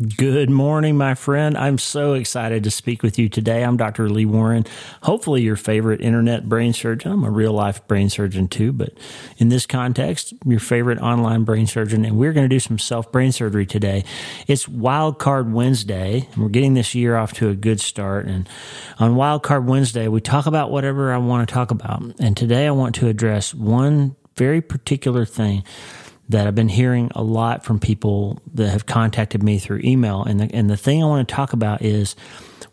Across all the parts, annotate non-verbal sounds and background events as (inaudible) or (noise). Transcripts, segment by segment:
Good morning, my friend. I'm so excited to speak with you today. I'm Dr. Lee Warren, hopefully your favorite internet brain surgeon. I'm a real life brain surgeon too, but in this context, your favorite online brain surgeon. And we're going to do some self brain surgery today. It's Wild Card Wednesday, and we're getting this year off to a good start. And on Wild Card Wednesday, we talk about whatever I want to talk about. And today I want to address one very particular thing that I've been hearing a lot from people that have contacted me through email. And the, and the thing I want to talk about is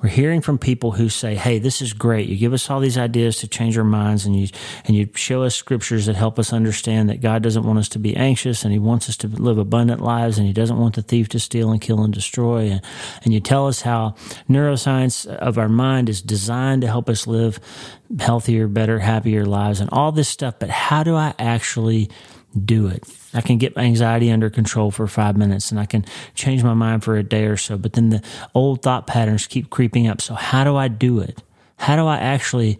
we're hearing from people who say, Hey, this is great. You give us all these ideas to change our minds and you, and you show us scriptures that help us understand that God doesn't want us to be anxious and he wants us to live abundant lives and he doesn't want the thief to steal and kill and destroy. And, and you tell us how neuroscience of our mind is designed to help us live healthier, better, happier lives and all this stuff. But how do I actually do it. I can get anxiety under control for five minutes and I can change my mind for a day or so, but then the old thought patterns keep creeping up. So, how do I do it? How do I actually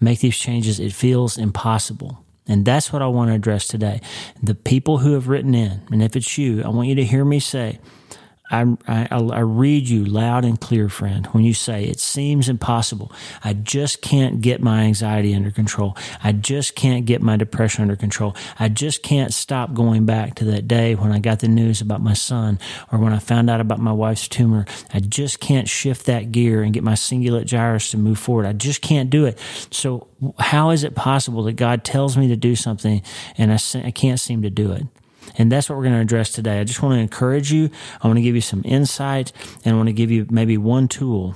make these changes? It feels impossible. And that's what I want to address today. The people who have written in, and if it's you, I want you to hear me say, I, I, I, read you loud and clear, friend, when you say, It seems impossible. I just can't get my anxiety under control. I just can't get my depression under control. I just can't stop going back to that day when I got the news about my son or when I found out about my wife's tumor. I just can't shift that gear and get my cingulate gyrus to move forward. I just can't do it. So, how is it possible that God tells me to do something and I, I can't seem to do it? And that's what we're going to address today. I just want to encourage you. I want to give you some insight and I want to give you maybe one tool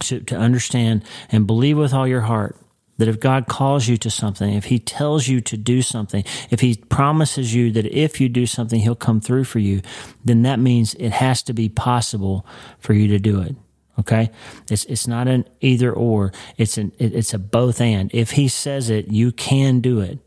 to, to understand and believe with all your heart that if God calls you to something, if He tells you to do something, if He promises you that if you do something, He'll come through for you, then that means it has to be possible for you to do it. Okay, it's it's not an either or. It's an it's a both and. If He says it, you can do it.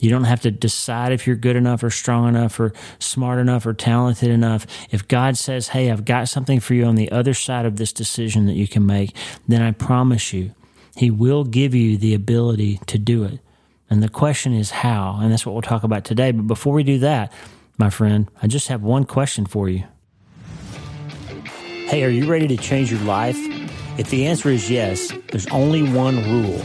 You don't have to decide if you're good enough or strong enough or smart enough or talented enough. If God says, Hey, I've got something for you on the other side of this decision that you can make, then I promise you, He will give you the ability to do it. And the question is how? And that's what we'll talk about today. But before we do that, my friend, I just have one question for you. Hey, are you ready to change your life? If the answer is yes, there's only one rule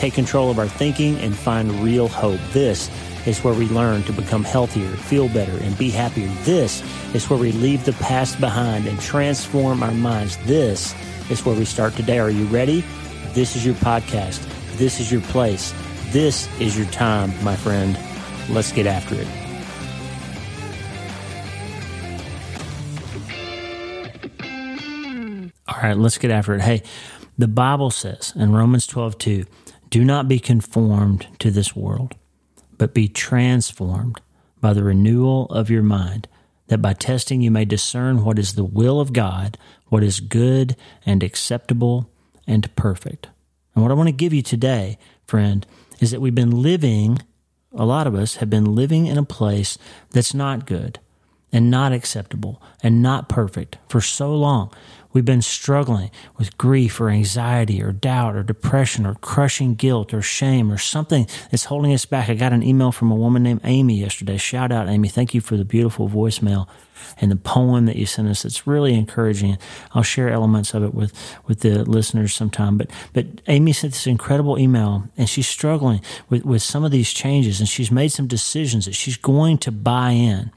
take control of our thinking, and find real hope. This is where we learn to become healthier, feel better, and be happier. This is where we leave the past behind and transform our minds. This is where we start today. Are you ready? This is your podcast. This is your place. This is your time, my friend. Let's get after it. All right, let's get after it. Hey, the Bible says in Romans 12, 2, do not be conformed to this world, but be transformed by the renewal of your mind, that by testing you may discern what is the will of God, what is good and acceptable and perfect. And what I want to give you today, friend, is that we've been living, a lot of us have been living in a place that's not good and not acceptable and not perfect for so long. We've been struggling with grief or anxiety or doubt or depression or crushing guilt or shame or something that's holding us back. I got an email from a woman named Amy yesterday. Shout out, Amy. Thank you for the beautiful voicemail and the poem that you sent us. It's really encouraging. I'll share elements of it with, with the listeners sometime. But, but Amy sent this incredible email and she's struggling with, with some of these changes and she's made some decisions that she's going to buy in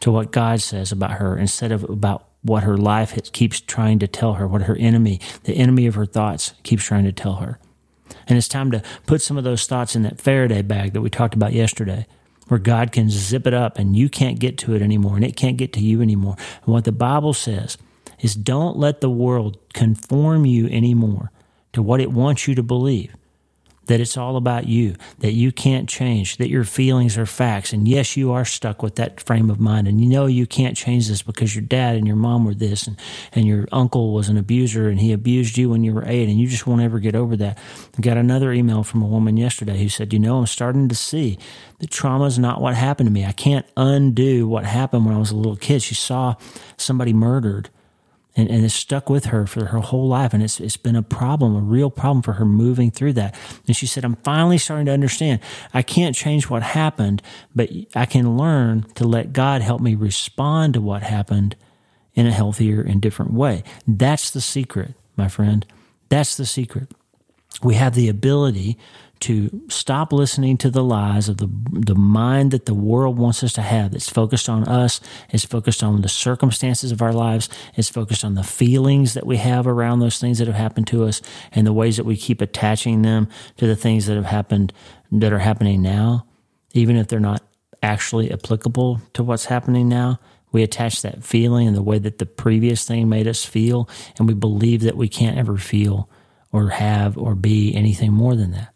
to what God says about her instead of about what her life keeps trying to tell her, what her enemy, the enemy of her thoughts, keeps trying to tell her. And it's time to put some of those thoughts in that Faraday bag that we talked about yesterday, where God can zip it up and you can't get to it anymore and it can't get to you anymore. And what the Bible says is don't let the world conform you anymore to what it wants you to believe. That it's all about you, that you can't change, that your feelings are facts. And yes, you are stuck with that frame of mind. And you know you can't change this because your dad and your mom were this, and, and your uncle was an abuser and he abused you when you were eight, and you just won't ever get over that. I got another email from a woman yesterday who said, You know, I'm starting to see that trauma is not what happened to me. I can't undo what happened when I was a little kid. She saw somebody murdered and, and it's stuck with her for her whole life. And it's, it's been a problem, a real problem for her moving through that. And she said, I'm finally starting to understand. I can't change what happened, but I can learn to let God help me respond to what happened in a healthier and different way. That's the secret, my friend. That's the secret. We have the ability to stop listening to the lies of the, the mind that the world wants us to have that's focused on us, it's focused on the circumstances of our lives, it's focused on the feelings that we have around those things that have happened to us and the ways that we keep attaching them to the things that have happened that are happening now, even if they're not actually applicable to what's happening now. We attach that feeling and the way that the previous thing made us feel, and we believe that we can't ever feel or have or be anything more than that.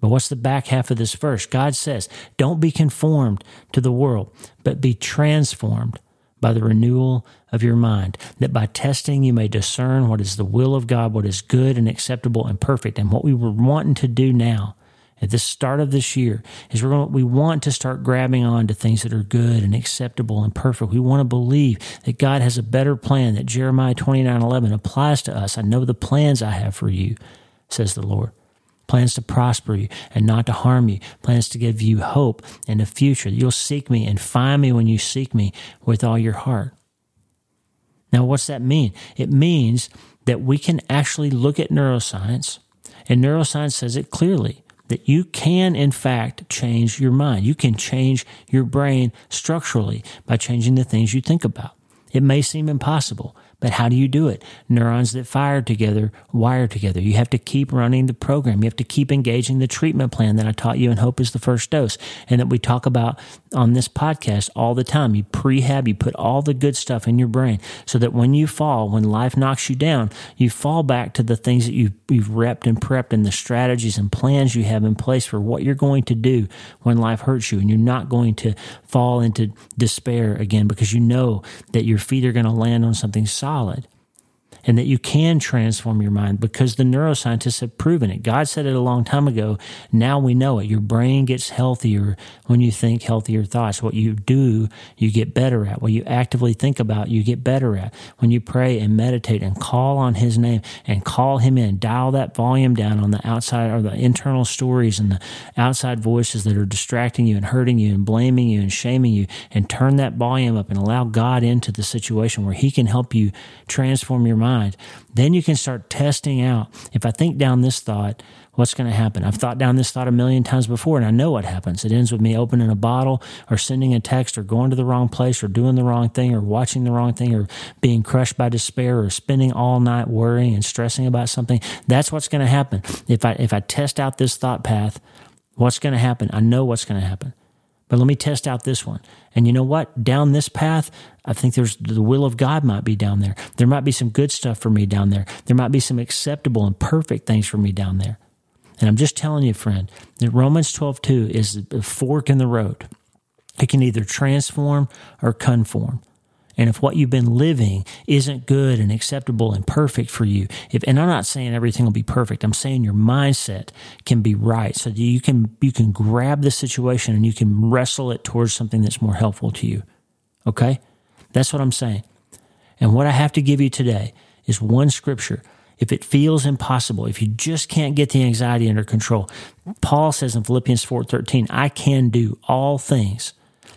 But what's the back half of this verse? God says, Don't be conformed to the world, but be transformed by the renewal of your mind, that by testing you may discern what is the will of God, what is good and acceptable and perfect. And what we were wanting to do now at the start of this year is we're going we want to start grabbing on to things that are good and acceptable and perfect. We want to believe that God has a better plan, that Jeremiah 29 11 applies to us. I know the plans I have for you, says the Lord plans to prosper you and not to harm you, plans to give you hope and a future. You'll seek me and find me when you seek me with all your heart. Now, what's that mean? It means that we can actually look at neuroscience, and neuroscience says it clearly that you can, in fact, change your mind. You can change your brain structurally by changing the things you think about. It may seem impossible, but how do you do it? Neurons that fire together wire together. You have to keep running the program. You have to keep engaging the treatment plan that I taught you and hope is the first dose and that we talk about on this podcast all the time. You prehab, you put all the good stuff in your brain so that when you fall, when life knocks you down, you fall back to the things that you've, you've repped and prepped and the strategies and plans you have in place for what you're going to do when life hurts you. And you're not going to fall into despair again because you know that your feet are going to land on something solid solid and that you can transform your mind because the neuroscientists have proven it. God said it a long time ago. Now we know it. Your brain gets healthier when you think healthier thoughts. What you do, you get better at. What you actively think about, you get better at. When you pray and meditate and call on His name and call Him in, dial that volume down on the outside or the internal stories and the outside voices that are distracting you and hurting you and blaming you and shaming you and turn that volume up and allow God into the situation where He can help you transform your mind mind. Then you can start testing out. If I think down this thought, what's going to happen? I've thought down this thought a million times before and I know what happens. It ends with me opening a bottle or sending a text or going to the wrong place or doing the wrong thing or watching the wrong thing or being crushed by despair or spending all night worrying and stressing about something. That's what's going to happen. If I, if I test out this thought path, what's going to happen? I know what's going to happen. But let me test out this one. And you know what? Down this path, I think there's the will of God might be down there. There might be some good stuff for me down there. There might be some acceptable and perfect things for me down there. And I'm just telling you, friend, that Romans 12, 2 is a fork in the road. It can either transform or conform. And if what you've been living isn't good and acceptable and perfect for you, if and I'm not saying everything will be perfect, I'm saying your mindset can be right so you can you can grab the situation and you can wrestle it towards something that's more helpful to you. Okay? That's what I'm saying. And what I have to give you today is one scripture. If it feels impossible, if you just can't get the anxiety under control, Paul says in Philippians 4:13, I can do all things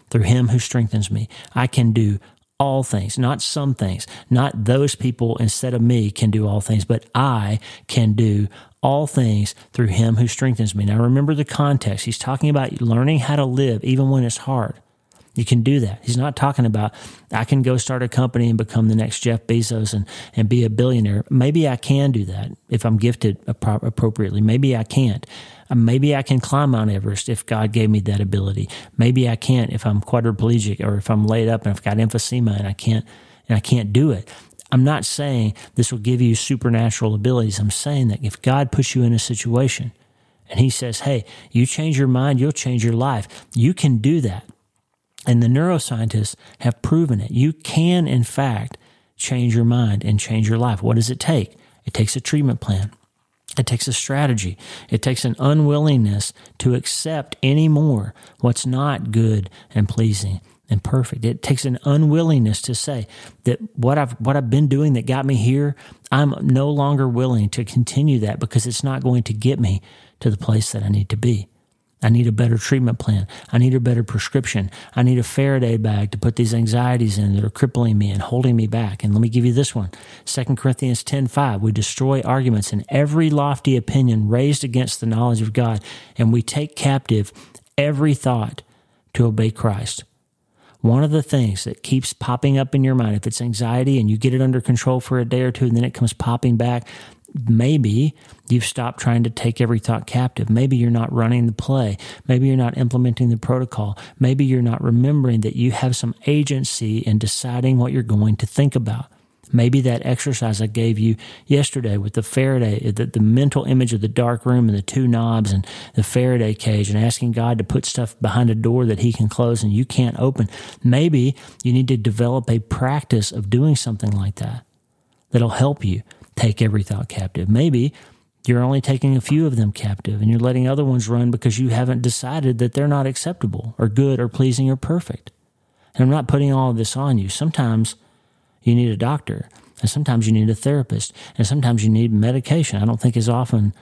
through him who strengthens me. I can do all things, not some things, not those people instead of me can do all things, but I can do all things through him who strengthens me. Now remember the context. He's talking about learning how to live even when it's hard. You can do that. He's not talking about, I can go start a company and become the next Jeff Bezos and, and be a billionaire. Maybe I can do that if I'm gifted appropriately. Maybe I can't. Uh, maybe I can climb Mount Everest if God gave me that ability. Maybe I can't if I'm quadriplegic or if I'm laid up and I've got emphysema and I can't, and I can't do it. I'm not saying this will give you supernatural abilities. I'm saying that if God puts you in a situation And he says, Hey, you change your mind, you'll change your life. You can do that. And the neuroscientists have proven it. You can, in fact, change your mind and change your life. What does it take? It takes a treatment plan. It takes a strategy. It takes an unwillingness to accept anymore what's not good and pleasing and perfect. It takes an unwillingness to say that what I've what I've been doing that got me here, I'm no longer willing to continue that because it's not going to get me to the place that I need to be. I need a better treatment plan. I need a better prescription. I need a Faraday bag to put these anxieties in that are crippling me and holding me back. And let me give you this one. 2 Corinthians 10:5. We destroy arguments and every lofty opinion raised against the knowledge of God, and we take captive every thought to obey Christ. One of the things that keeps popping up in your mind, if it's anxiety and you get it under control for a day or two and then it comes popping back, maybe you've stopped trying to take every thought captive. Maybe you're not running the play. Maybe you're not implementing the protocol. Maybe you're not remembering that you have some agency in deciding what you're going to think about. Maybe that exercise I gave you yesterday with the Faraday, uh, the, the mental image of the dark room and the two knobs and the Faraday cage and asking God to put stuff behind a door that he can close and you can't open. Maybe you need to develop a practice of doing something like that that'll help you take every thought captive. Maybe you're only taking a few of them captive and you're letting other ones run because you haven't decided that they're not acceptable or good or pleasing or perfect. And I'm not putting all of this on you. Sometimes you need a doctor, and sometimes you need a therapist, and sometimes you need medication. I don't think as often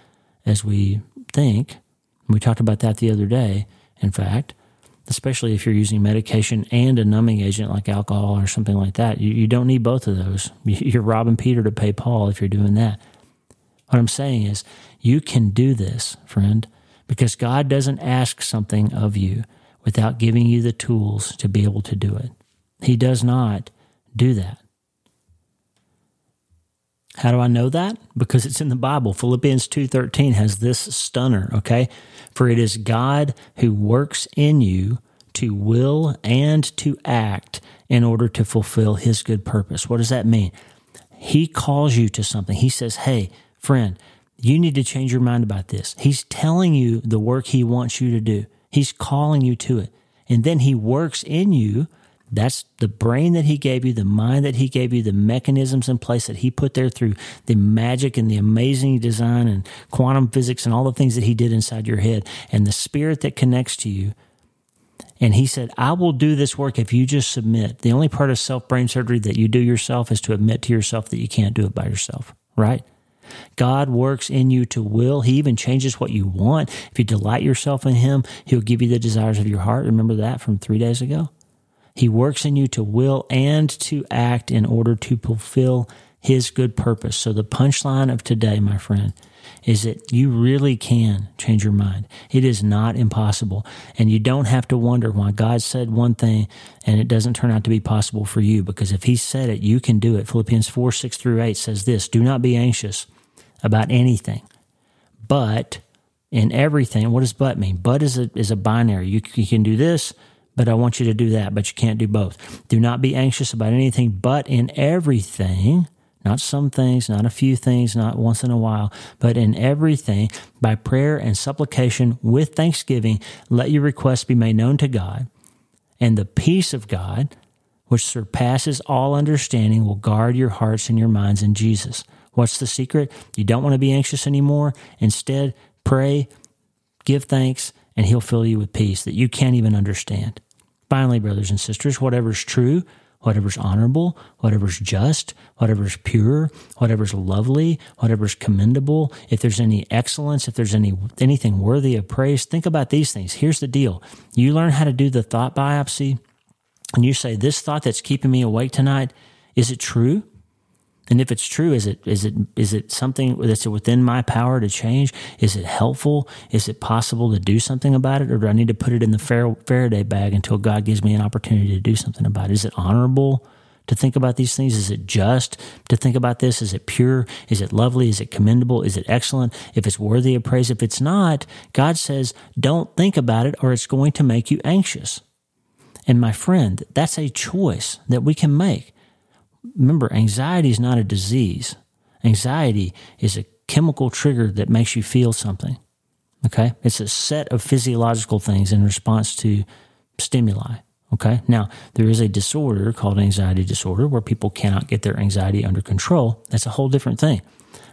as we think. We talked about that the other day, in fact especially if you're using medication and a numbing agent like alcohol or something like that. You, you don't need both of those. (laughs) You're robbing Peter to pay Paul if you're doing that. What I'm saying is, you can do this, friend, because God doesn't ask something of you without giving you the tools to be able to do it. He does not do that. How do I know that? Because it's in the Bible. Philippians 2:13 has this stunner, okay? For it is God who works in you to will and to act in order to fulfill his good purpose. What does that mean? He calls you to something. He says, "Hey, friend, you need to change your mind about this." He's telling you the work he wants you to do. He's calling you to it. And then he works in you that's the brain that he gave you, the mind that he gave you, the mechanisms in place that he put there through the magic and the amazing design and quantum physics and all the things that he did inside your head and the spirit that connects to you. And he said, I will do this work if you just submit. The only part of self brain surgery that you do yourself is to admit to yourself that you can't do it by yourself, right? God works in you to will. He even changes what you want. If you delight yourself in Him, He'll give you the desires of your heart. Remember that from three days ago? He works in you to will and to act in order to fulfill his good purpose. So the punchline of today, my friend, is that you really can change your mind. It is not impossible. And you don't have to wonder why God said one thing and it doesn't turn out to be possible for you. Because if He said it, you can do it. Philippians 4 6 through 8 says this Do not be anxious about anything, but in everything. What does but mean? But is a, is a binary. You, you can do this but I want you to do that, but you can't do both. Do not be anxious about anything, but in everything, not some things, not a few things, not once in a while, but in everything, by prayer and supplication with thanksgiving, let your requests be made known to God. And the peace of God, which surpasses all understanding, will guard your hearts and your minds in Jesus. What's the secret? You don't want to be anxious anymore. Instead, pray, give thanks, and He'll fill you with peace that you can't even understand. Finally, brothers and sisters, whatever's true, whatever's honorable, whatever's just, whatever's pure, whatever's lovely, whatever's commendable, if there's any excellence, if there's any anything worthy of praise, think about these things. Here's the deal. You learn how to do the thought biopsy and you say this thought that's keeping me awake tonight, is it true? And if it's true, is it is it is it something that's within my power to change? Is it helpful? Is it possible to do something about it, or do I need to put it in the Faraday bag until God gives me an opportunity to do something about it? Is it honorable to think about these things? Is it just to think about this? Is it pure? Is it lovely? Is it commendable? Is it excellent? If it's worthy of praise, if it's not, God says, don't think about it, or it's going to make you anxious. And my friend, that's a choice that we can make remember, anxiety is not a disease. Anxiety is a chemical trigger that makes you feel something. Okay. It's a set of physiological things in response to stimuli. Okay. Now, there is a disorder called anxiety disorder where people cannot get their anxiety under control. That's a whole different thing.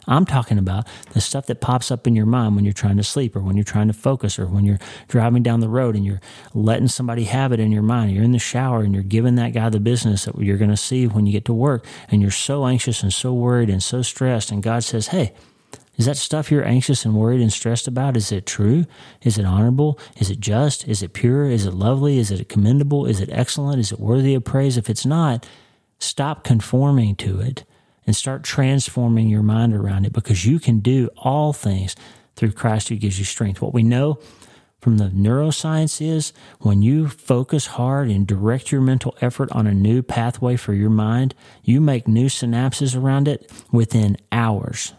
I'm talking about the stuff that pops up in your mind when you're trying to sleep or when you're trying to focus or when you're driving down the road and you're letting somebody have it in your mind. You're in the shower and you're giving that guy the business that you're going to see when you get to work and you're so anxious and so worried and so stressed. And God says, Hey, is that stuff you're anxious and worried and stressed about? Is it true? Is it honorable? Is it just? Is it pure? Is it lovely? Is it commendable? Is it excellent? Is it worthy of praise? If it's not, stop conforming to it and start transforming your mind around it because you can do all things through Christ who gives you strength. What we know from the neuroscience is when you focus hard and direct your mental effort on a new pathway for your mind, you make new synapses around it within hours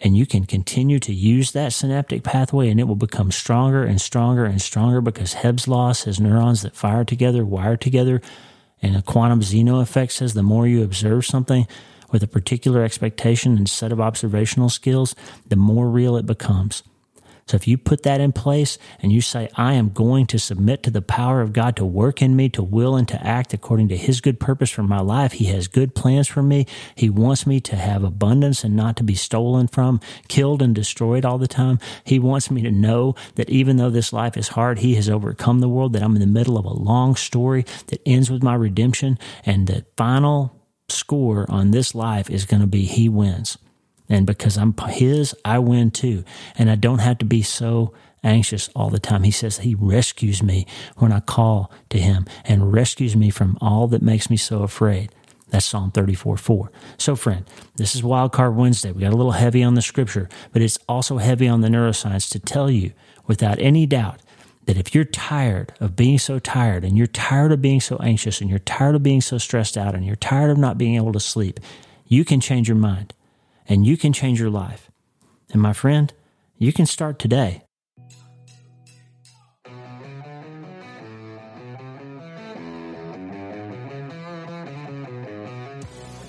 and you can continue to use that synaptic pathway and it will become stronger and stronger and stronger because Hebb's law says neurons that fire together wire together. And a quantum Zeno effect says the more you observe something with a particular expectation and set of observational skills, the more real it becomes. So if you put that in place and you say, I am going to submit to the power of God to work in me, to will and to act according to his good purpose for my life. He has good plans for me. He wants me to have abundance and not to be stolen from, killed and destroyed all the time. He wants me to know that even though this life is hard, he has overcome the world, that I'm in the middle of a long story that ends with my redemption and the final score on this life is going to be he wins. And because I'm his, I win too. And I don't have to be so anxious all the time. He says he rescues me when I call to him and rescues me from all that makes me so afraid. That's Psalm 34 4. So, friend, this is Wildcard Wednesday. We got a little heavy on the scripture, but it's also heavy on the neuroscience to tell you without any doubt that if you're tired of being so tired and you're tired of being so anxious and you're tired of being so stressed out and you're tired of not being able to sleep, you can change your mind and you can change your life. And my friend, you can start today.